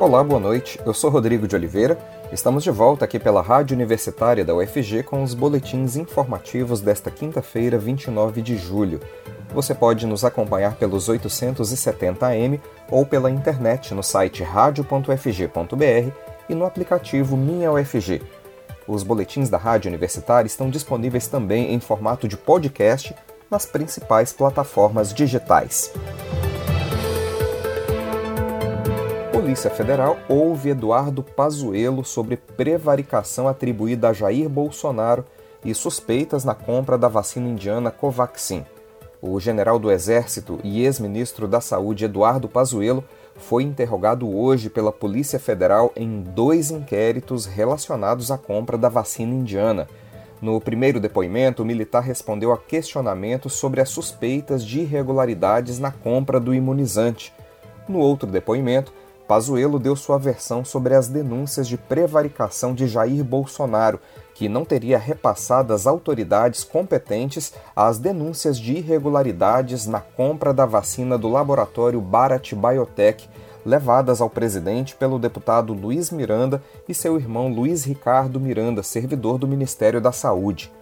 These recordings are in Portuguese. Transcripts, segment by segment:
Olá, boa noite. Eu sou Rodrigo de Oliveira. Estamos de volta aqui pela Rádio Universitária da UFG com os boletins informativos desta quinta-feira, 29 de julho. Você pode nos acompanhar pelos 870 AM ou pela internet no site radio.ufg.br e no aplicativo Minha UFG. Os boletins da Rádio Universitária estão disponíveis também em formato de podcast nas principais plataformas digitais. Polícia Federal ouve Eduardo Pazuello sobre prevaricação atribuída a Jair Bolsonaro e suspeitas na compra da vacina indiana Covaxin. O general do Exército e ex-ministro da Saúde Eduardo Pazuello foi interrogado hoje pela Polícia Federal em dois inquéritos relacionados à compra da vacina indiana. No primeiro depoimento, o militar respondeu a questionamentos sobre as suspeitas de irregularidades na compra do imunizante. No outro depoimento, Pazuello deu sua versão sobre as denúncias de prevaricação de Jair Bolsonaro, que não teria repassado às autoridades competentes as denúncias de irregularidades na compra da vacina do laboratório Bharat Biotech, levadas ao presidente pelo deputado Luiz Miranda e seu irmão Luiz Ricardo Miranda, servidor do Ministério da Saúde.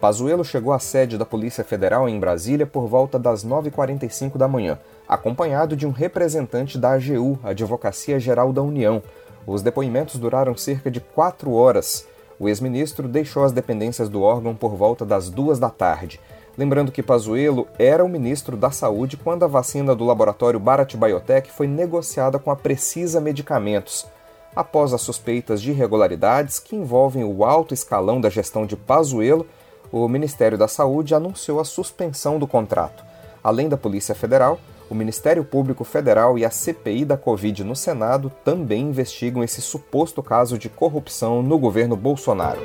Pazuello chegou à sede da Polícia Federal em Brasília por volta das 9h45 da manhã acompanhado de um representante da AGU, Advocacia Geral da União. Os depoimentos duraram cerca de quatro horas. O ex-ministro deixou as dependências do órgão por volta das duas da tarde. Lembrando que Pazuello era o ministro da Saúde quando a vacina do laboratório Bharat Biotech foi negociada com a Precisa Medicamentos. Após as suspeitas de irregularidades que envolvem o alto escalão da gestão de Pazuello, o Ministério da Saúde anunciou a suspensão do contrato. Além da Polícia Federal, o Ministério Público Federal e a CPI da Covid no Senado também investigam esse suposto caso de corrupção no governo Bolsonaro.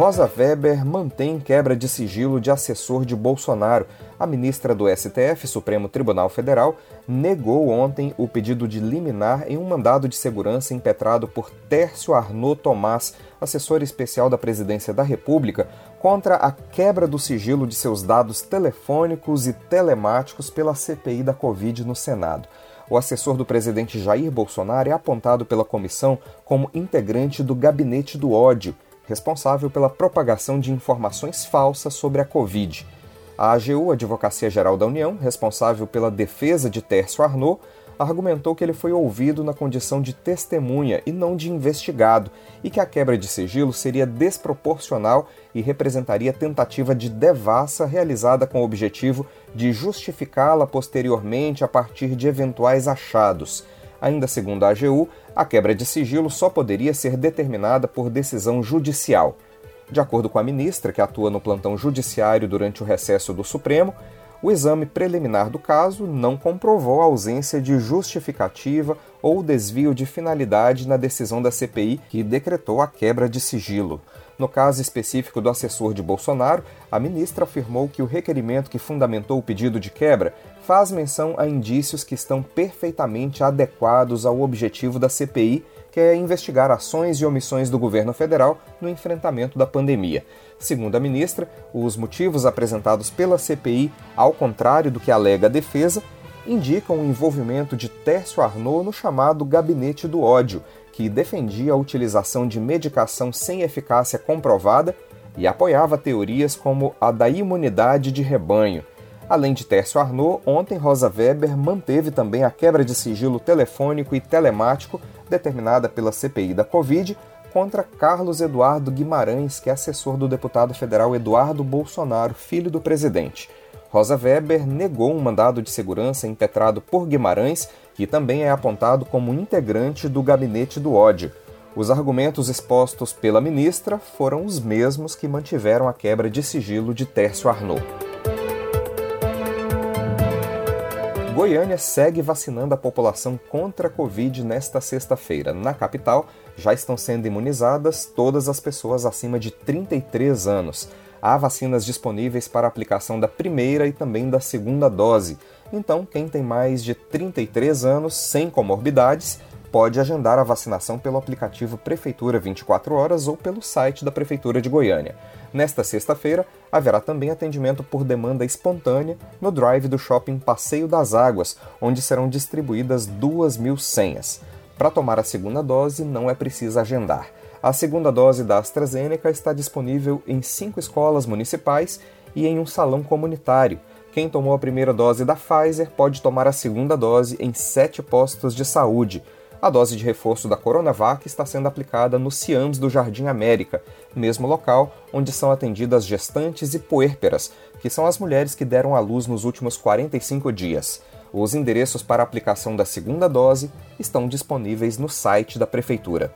Rosa Weber mantém quebra de sigilo de assessor de Bolsonaro. A ministra do STF, Supremo Tribunal Federal, negou ontem o pedido de liminar em um mandado de segurança impetrado por Tércio Arnaud Tomás, assessor especial da Presidência da República, contra a quebra do sigilo de seus dados telefônicos e telemáticos pela CPI da Covid no Senado. O assessor do presidente Jair Bolsonaro é apontado pela comissão como integrante do Gabinete do Ódio responsável pela propagação de informações falsas sobre a Covid. A AGU, Advocacia Geral da União, responsável pela defesa de Tércio Arnaud, argumentou que ele foi ouvido na condição de testemunha e não de investigado, e que a quebra de sigilo seria desproporcional e representaria tentativa de devassa realizada com o objetivo de justificá-la posteriormente a partir de eventuais achados. Ainda segundo a AGU, a quebra de sigilo só poderia ser determinada por decisão judicial. De acordo com a ministra, que atua no plantão judiciário durante o recesso do Supremo, o exame preliminar do caso não comprovou a ausência de justificativa ou desvio de finalidade na decisão da CPI que decretou a quebra de sigilo. No caso específico do assessor de Bolsonaro, a ministra afirmou que o requerimento que fundamentou o pedido de quebra faz menção a indícios que estão perfeitamente adequados ao objetivo da CPI, que é investigar ações e omissões do governo federal no enfrentamento da pandemia. Segundo a ministra, os motivos apresentados pela CPI, ao contrário do que alega a defesa, indicam o envolvimento de Tércio Arnaud no chamado Gabinete do Ódio, que defendia a utilização de medicação sem eficácia comprovada e apoiava teorias como a da imunidade de rebanho. Além de Tércio Arnaud, ontem Rosa Weber manteve também a quebra de sigilo telefônico e telemático determinada pela CPI da Covid contra Carlos Eduardo Guimarães, que é assessor do deputado federal Eduardo Bolsonaro, filho do presidente. Rosa Weber negou um mandado de segurança impetrado por Guimarães, que também é apontado como integrante do gabinete do ódio. Os argumentos expostos pela ministra foram os mesmos que mantiveram a quebra de sigilo de Tércio Arnaud. Goiânia segue vacinando a população contra a Covid nesta sexta-feira. Na capital, já estão sendo imunizadas todas as pessoas acima de 33 anos há vacinas disponíveis para aplicação da primeira e também da segunda dose. Então, quem tem mais de 33 anos sem comorbidades pode agendar a vacinação pelo aplicativo Prefeitura 24 Horas ou pelo site da Prefeitura de Goiânia. Nesta sexta-feira, haverá também atendimento por demanda espontânea no drive do shopping Passeio das Águas, onde serão distribuídas 2 mil senhas. Para tomar a segunda dose, não é preciso agendar. A segunda dose da AstraZeneca está disponível em cinco escolas municipais e em um salão comunitário. Quem tomou a primeira dose da Pfizer pode tomar a segunda dose em sete postos de saúde. A dose de reforço da Coronavac está sendo aplicada no CIAMS do Jardim América, mesmo local onde são atendidas gestantes e puérperas, que são as mulheres que deram à luz nos últimos 45 dias. Os endereços para aplicação da segunda dose estão disponíveis no site da Prefeitura.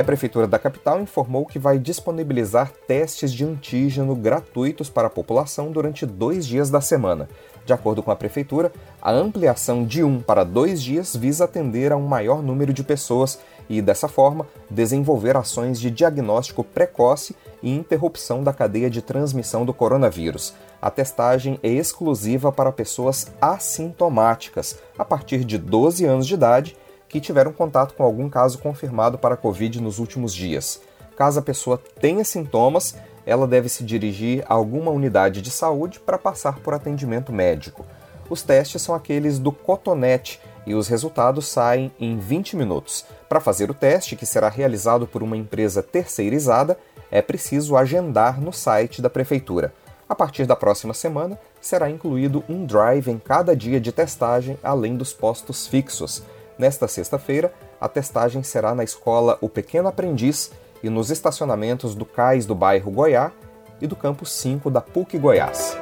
A Prefeitura da capital informou que vai disponibilizar testes de antígeno gratuitos para a população durante dois dias da semana. De acordo com a Prefeitura, a ampliação de um para dois dias visa atender a um maior número de pessoas e, dessa forma, desenvolver ações de diagnóstico precoce e interrupção da cadeia de transmissão do coronavírus. A testagem é exclusiva para pessoas assintomáticas, a partir de 12 anos de idade que tiveram contato com algum caso confirmado para Covid nos últimos dias. Caso a pessoa tenha sintomas, ela deve se dirigir a alguma unidade de saúde para passar por atendimento médico. Os testes são aqueles do cotonete e os resultados saem em 20 minutos. Para fazer o teste, que será realizado por uma empresa terceirizada, é preciso agendar no site da prefeitura. A partir da próxima semana, será incluído um drive em cada dia de testagem, além dos postos fixos. Nesta sexta-feira, a testagem será na escola O Pequeno Aprendiz e nos estacionamentos do Cais do bairro Goiá e do Campo 5 da PUC Goiás.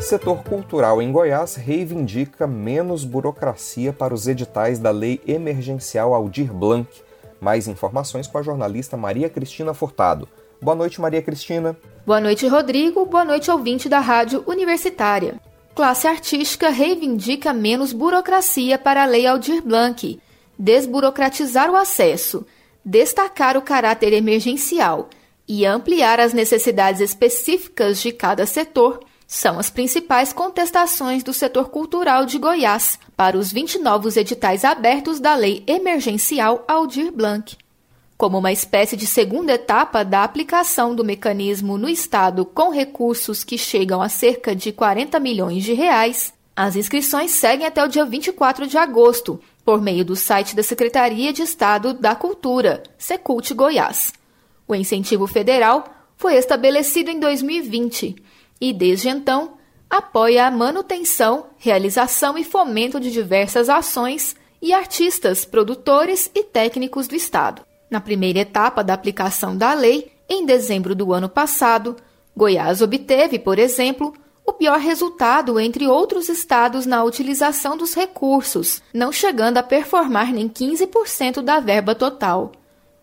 Setor cultural em Goiás reivindica menos burocracia para os editais da Lei Emergencial Aldir Blanc. Mais informações com a jornalista Maria Cristina Furtado. Boa noite, Maria Cristina. Boa noite, Rodrigo. Boa noite, ouvinte da Rádio Universitária. Classe artística reivindica menos burocracia para a Lei Aldir Blanc, desburocratizar o acesso, destacar o caráter emergencial e ampliar as necessidades específicas de cada setor são as principais contestações do setor cultural de Goiás para os 20 novos editais abertos da Lei Emergencial Aldir Blanc como uma espécie de segunda etapa da aplicação do mecanismo no Estado com recursos que chegam a cerca de 40 milhões de reais. As inscrições seguem até o dia 24 de agosto, por meio do site da Secretaria de Estado da Cultura, Secult Goiás. O incentivo federal foi estabelecido em 2020 e, desde então, apoia a manutenção, realização e fomento de diversas ações e artistas, produtores e técnicos do Estado. Na primeira etapa da aplicação da lei, em dezembro do ano passado, Goiás obteve, por exemplo, o pior resultado entre outros estados na utilização dos recursos, não chegando a performar nem 15% da verba total.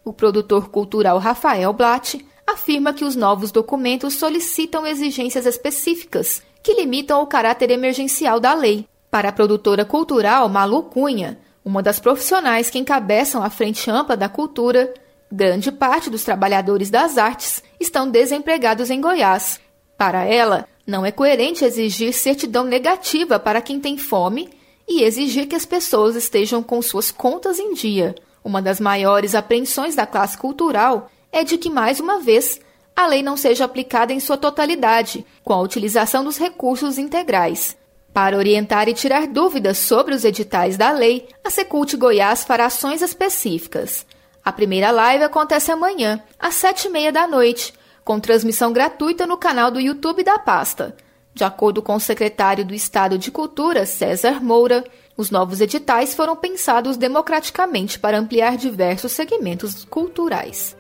O produtor cultural Rafael Blatt afirma que os novos documentos solicitam exigências específicas que limitam o caráter emergencial da lei. Para a produtora cultural Malu Cunha, uma das profissionais que encabeçam a frente ampla da cultura, grande parte dos trabalhadores das artes estão desempregados em Goiás. Para ela, não é coerente exigir certidão negativa para quem tem fome e exigir que as pessoas estejam com suas contas em dia. Uma das maiores apreensões da classe cultural é de que, mais uma vez, a lei não seja aplicada em sua totalidade, com a utilização dos recursos integrais. Para orientar e tirar dúvidas sobre os editais da lei, a Secult Goiás fará ações específicas. A primeira live acontece amanhã, às sete e meia da noite, com transmissão gratuita no canal do YouTube da pasta. De acordo com o secretário do Estado de Cultura, César Moura, os novos editais foram pensados democraticamente para ampliar diversos segmentos culturais.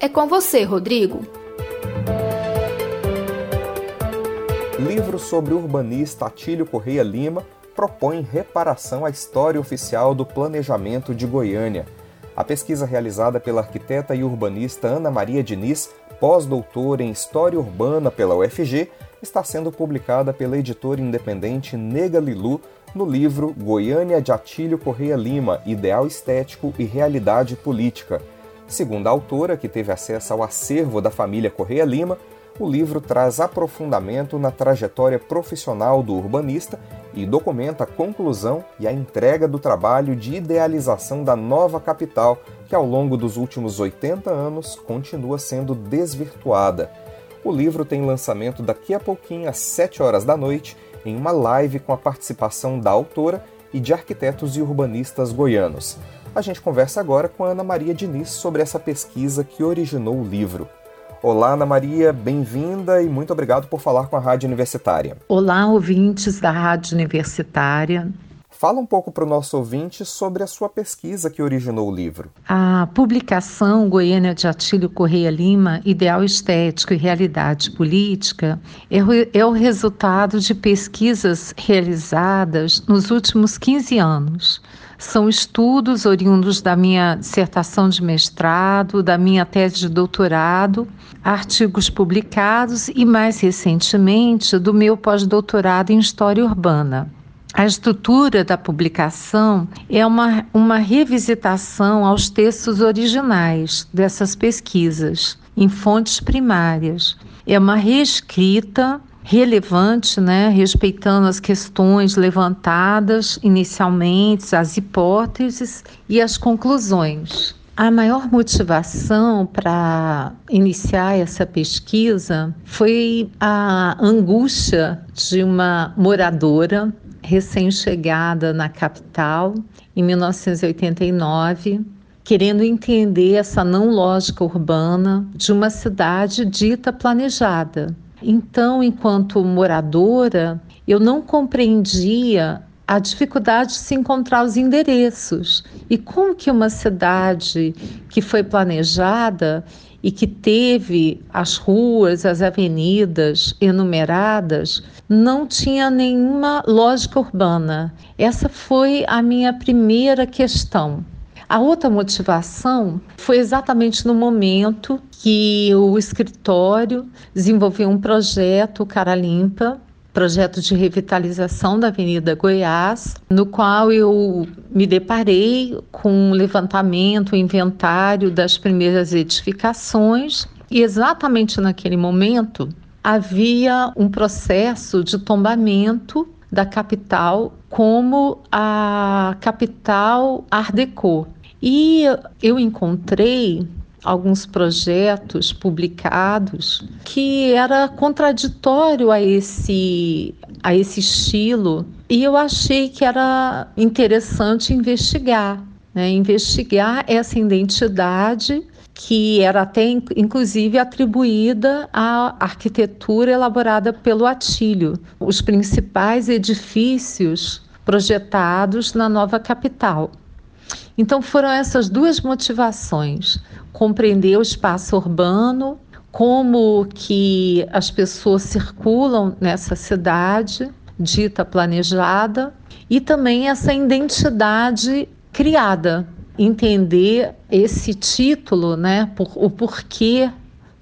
É com você, Rodrigo. Livro sobre o urbanista Atílio Correia Lima propõe reparação à história oficial do planejamento de Goiânia. A pesquisa realizada pela arquiteta e urbanista Ana Maria Diniz, pós-doutora em História Urbana pela UFG, está sendo publicada pela editora independente Nega Lilu no livro Goiânia de Atílio Correia Lima, Ideal Estético e Realidade Política. Segundo a autora, que teve acesso ao acervo da família Correia Lima, o livro traz aprofundamento na trajetória profissional do urbanista e documenta a conclusão e a entrega do trabalho de idealização da nova capital, que ao longo dos últimos 80 anos continua sendo desvirtuada. O livro tem lançamento daqui a pouquinho, às 7 horas da noite, em uma live com a participação da autora e de arquitetos e urbanistas goianos. A gente conversa agora com Ana Maria Diniz sobre essa pesquisa que originou o livro. Olá, Ana Maria, bem-vinda e muito obrigado por falar com a Rádio Universitária. Olá, ouvintes da Rádio Universitária. Fala um pouco para o nosso ouvinte sobre a sua pesquisa que originou o livro. A publicação Goiânia de Atílio Correia Lima, Ideal Estético e Realidade Política, é, é o resultado de pesquisas realizadas nos últimos 15 anos são estudos oriundos da minha dissertação de mestrado, da minha tese de doutorado, artigos publicados e, mais recentemente, do meu pós-doutorado em História Urbana. A estrutura da publicação é uma, uma revisitação aos textos originais dessas pesquisas, em fontes primárias. É uma reescrita relevante, né, respeitando as questões levantadas inicialmente, as hipóteses e as conclusões. A maior motivação para iniciar essa pesquisa foi a angústia de uma moradora recém-chegada na capital em 1989, querendo entender essa não lógica urbana de uma cidade dita planejada, então, enquanto moradora, eu não compreendia a dificuldade de se encontrar os endereços e como que uma cidade que foi planejada e que teve as ruas, as avenidas enumeradas, não tinha nenhuma lógica urbana. Essa foi a minha primeira questão. A outra motivação foi exatamente no momento que o escritório desenvolveu um projeto Cara Limpa, projeto de revitalização da Avenida Goiás, no qual eu me deparei com um levantamento, um inventário das primeiras edificações, e exatamente naquele momento havia um processo de tombamento da capital como a capital Art Deco. E eu encontrei alguns projetos publicados que era contraditório a esse a esse estilo e eu achei que era interessante investigar, né? investigar essa identidade que era até inclusive atribuída à arquitetura elaborada pelo Atílio, os principais edifícios projetados na nova capital. Então foram essas duas motivações: compreender o espaço urbano, como que as pessoas circulam nessa cidade dita planejada e também essa identidade criada, entender esse título, né, por, o porquê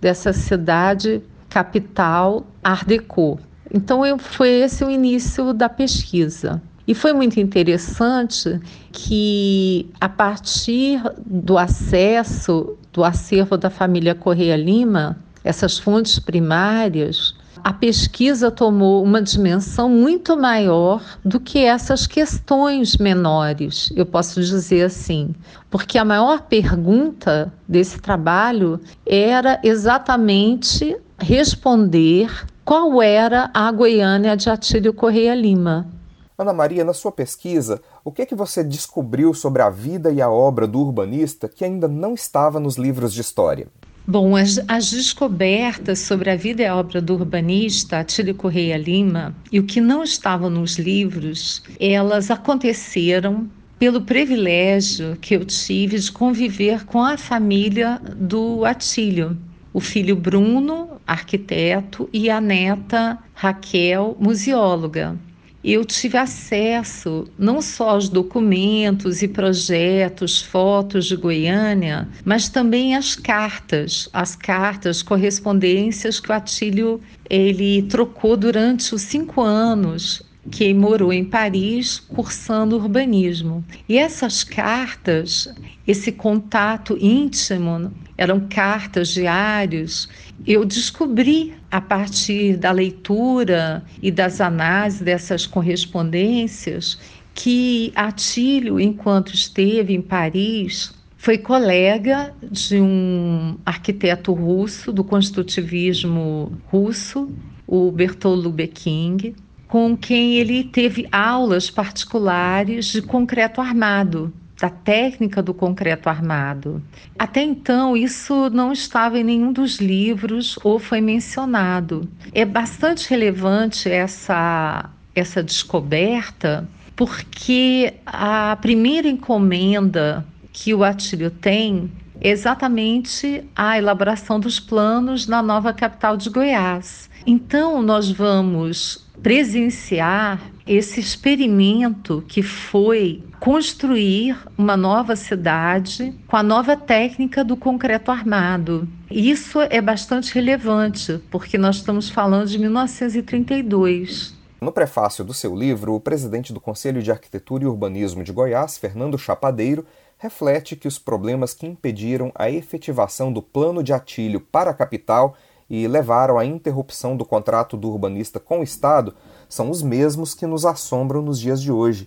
dessa cidade capital Art Deco. Então eu, foi esse o início da pesquisa. E foi muito interessante que, a partir do acesso do acervo da família Correia Lima, essas fontes primárias, a pesquisa tomou uma dimensão muito maior do que essas questões menores, eu posso dizer assim, porque a maior pergunta desse trabalho era exatamente responder qual era a Goiânia de Atílio Correia Lima. Ana Maria, na sua pesquisa, o que é que você descobriu sobre a vida e a obra do urbanista que ainda não estava nos livros de história? Bom, as, as, descobertas sobre a vida e a obra do urbanista Atílio Correia Lima e o que não estava nos livros, elas aconteceram pelo privilégio que eu tive de conviver com a família do Atílio, o filho Bruno, arquiteto, e a neta Raquel, museóloga eu tive acesso não só aos documentos e projetos, fotos de Goiânia, mas também às cartas, as cartas, correspondências que o Atílio ele trocou durante os cinco anos que morou em Paris cursando urbanismo. E essas cartas, esse contato íntimo, eram cartas diários. Eu descobri a partir da leitura e das análises dessas correspondências que Atílio, enquanto esteve em Paris, foi colega de um arquiteto russo do construtivismo russo, o Bertolt Lubeking, com quem ele teve aulas particulares de concreto armado, da técnica do concreto armado. Até então, isso não estava em nenhum dos livros ou foi mencionado. É bastante relevante essa, essa descoberta, porque a primeira encomenda que o Atílio tem exatamente a elaboração dos planos na nova capital de Goiás. Então, nós vamos presenciar esse experimento que foi construir uma nova cidade com a nova técnica do concreto armado. Isso é bastante relevante, porque nós estamos falando de 1932. No prefácio do seu livro, o presidente do Conselho de Arquitetura e Urbanismo de Goiás, Fernando Chapadeiro, reflete que os problemas que impediram a efetivação do plano de Atílio para a capital e levaram à interrupção do contrato do urbanista com o Estado são os mesmos que nos assombram nos dias de hoje.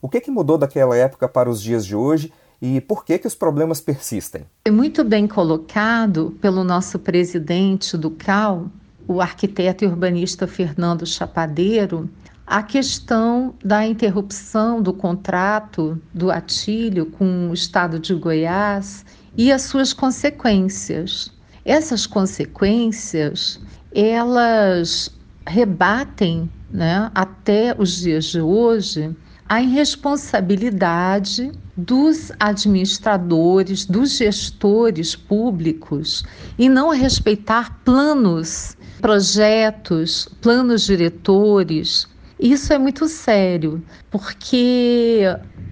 O que, que mudou daquela época para os dias de hoje e por que, que os problemas persistem? É muito bem colocado pelo nosso presidente do CAL, o arquiteto e urbanista Fernando Chapadeiro, a questão da interrupção do contrato do Atílio com o estado de Goiás e as suas consequências. Essas consequências, elas rebatem, né, até os dias de hoje, a irresponsabilidade dos administradores, dos gestores públicos em não respeitar planos, projetos, planos diretores. Isso é muito sério, porque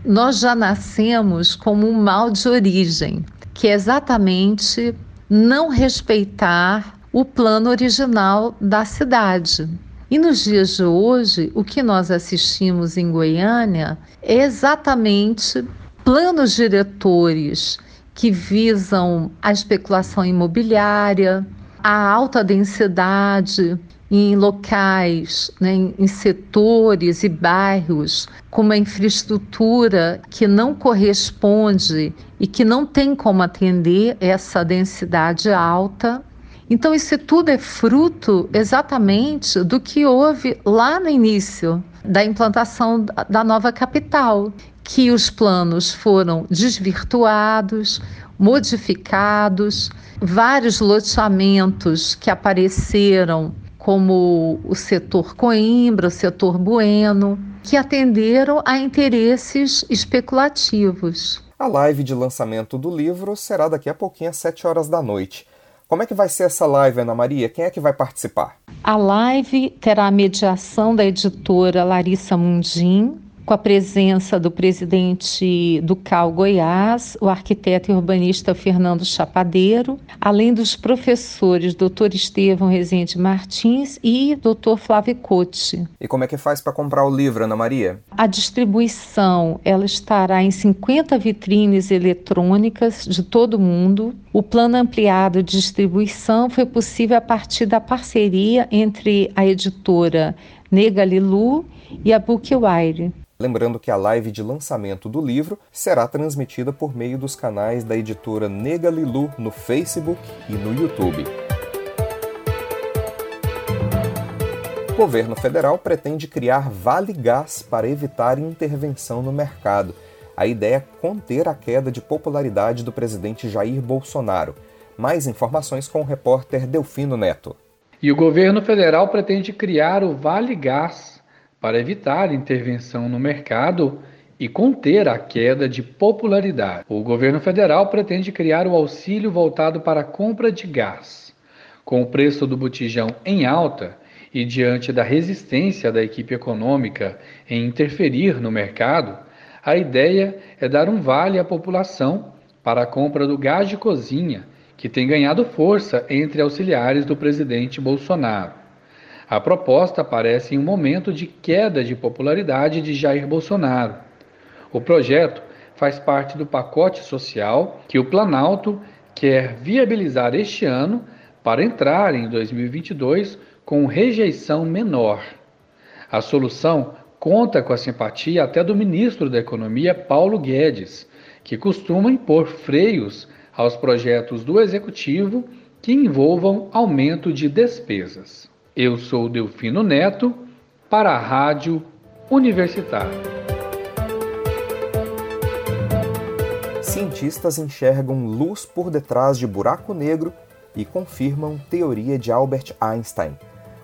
nós já nascemos como um mal de origem, que é exatamente não respeitar o plano original da cidade. E nos dias de hoje, o que nós assistimos em Goiânia é exatamente planos diretores que visam a especulação imobiliária, a alta densidade em locais, né, em setores e bairros com uma infraestrutura que não corresponde e que não tem como atender essa densidade alta. Então, isso tudo é fruto exatamente do que houve lá no início da implantação da nova capital, que os planos foram desvirtuados, modificados, vários loteamentos que apareceram, como o setor Coimbra, o setor Bueno, que atenderam a interesses especulativos. A live de lançamento do livro será daqui a pouquinho às 7 horas da noite. Como é que vai ser essa live, Ana Maria? Quem é que vai participar? A live terá a mediação da editora Larissa Mundim, com a presença do presidente do CAL Goiás, o arquiteto e urbanista Fernando Chapadeiro, além dos professores Dr. Estevão Rezende Martins e Dr. Flávio Cote. E como é que faz para comprar o livro, Ana Maria? A distribuição ela estará em 50 vitrines eletrônicas de todo o mundo. O plano ampliado de distribuição foi possível a partir da parceria entre a editora Negalilu e a Bookwire. Lembrando que a live de lançamento do livro será transmitida por meio dos canais da editora Negalilu no Facebook e no YouTube. O governo federal pretende criar Vale Gás para evitar intervenção no mercado. A ideia é conter a queda de popularidade do presidente Jair Bolsonaro. Mais informações com o repórter Delfino Neto. E o governo federal pretende criar o Vale Gás para evitar intervenção no mercado e conter a queda de popularidade. O governo federal pretende criar o auxílio voltado para a compra de gás. Com o preço do botijão em alta e diante da resistência da equipe econômica em interferir no mercado, a ideia é dar um vale à população para a compra do gás de cozinha, que tem ganhado força entre auxiliares do presidente Bolsonaro. A proposta aparece em um momento de queda de popularidade de Jair Bolsonaro. O projeto faz parte do pacote social que o Planalto quer viabilizar este ano para entrar em 2022 com rejeição menor. A solução conta com a simpatia até do ministro da Economia, Paulo Guedes, que costuma impor freios aos projetos do executivo que envolvam aumento de despesas. Eu sou Delfino Neto, para a Rádio Universitária. Cientistas enxergam luz por detrás de buraco negro e confirmam teoria de Albert Einstein.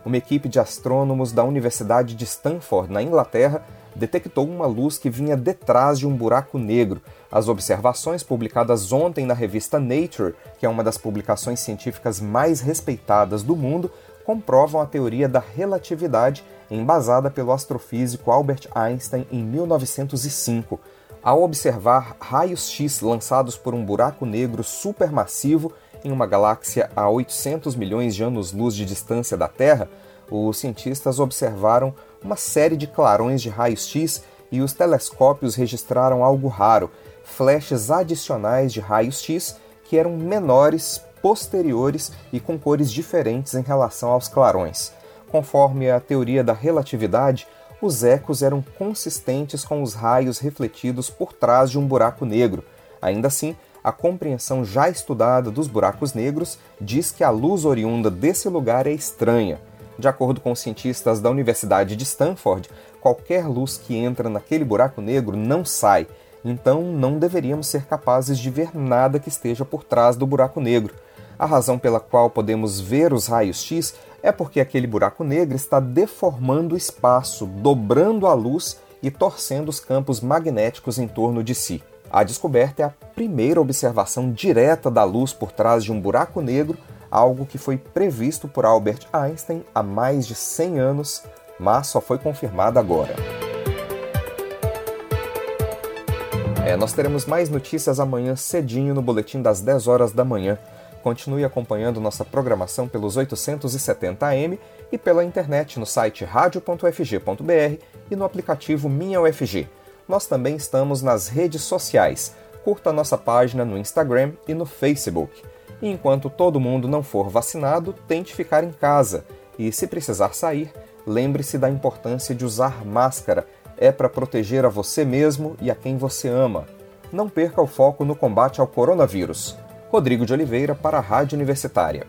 Uma equipe de astrônomos da Universidade de Stanford, na Inglaterra, detectou uma luz que vinha detrás de um buraco negro. As observações publicadas ontem na revista Nature, que é uma das publicações científicas mais respeitadas do mundo, comprovam a teoria da relatividade embasada pelo astrofísico Albert Einstein em 1905. Ao observar raios X lançados por um buraco negro supermassivo em uma galáxia a 800 milhões de anos-luz de distância da Terra, os cientistas observaram uma série de clarões de raios-x e os telescópios registraram algo raro: flashes adicionais de raios-x que eram menores, posteriores e com cores diferentes em relação aos clarões. Conforme a teoria da relatividade, os ecos eram consistentes com os raios refletidos por trás de um buraco negro. Ainda assim, a compreensão já estudada dos buracos negros diz que a luz oriunda desse lugar é estranha. De acordo com cientistas da Universidade de Stanford, qualquer luz que entra naquele buraco negro não sai, então não deveríamos ser capazes de ver nada que esteja por trás do buraco negro. A razão pela qual podemos ver os raios X é porque aquele buraco negro está deformando o espaço, dobrando a luz e torcendo os campos magnéticos em torno de si. A descoberta é a primeira observação direta da luz por trás de um buraco negro, algo que foi previsto por Albert Einstein há mais de 100 anos, mas só foi confirmado agora. É, nós teremos mais notícias amanhã cedinho no boletim das 10 horas da manhã. Continue acompanhando nossa programação pelos 870 AM e pela internet no site radio.fg.br e no aplicativo Minha UFG. Nós também estamos nas redes sociais. Curta nossa página no Instagram e no Facebook. E enquanto todo mundo não for vacinado, tente ficar em casa. E se precisar sair, lembre-se da importância de usar máscara. É para proteger a você mesmo e a quem você ama. Não perca o foco no combate ao coronavírus. Rodrigo de Oliveira para a Rádio Universitária.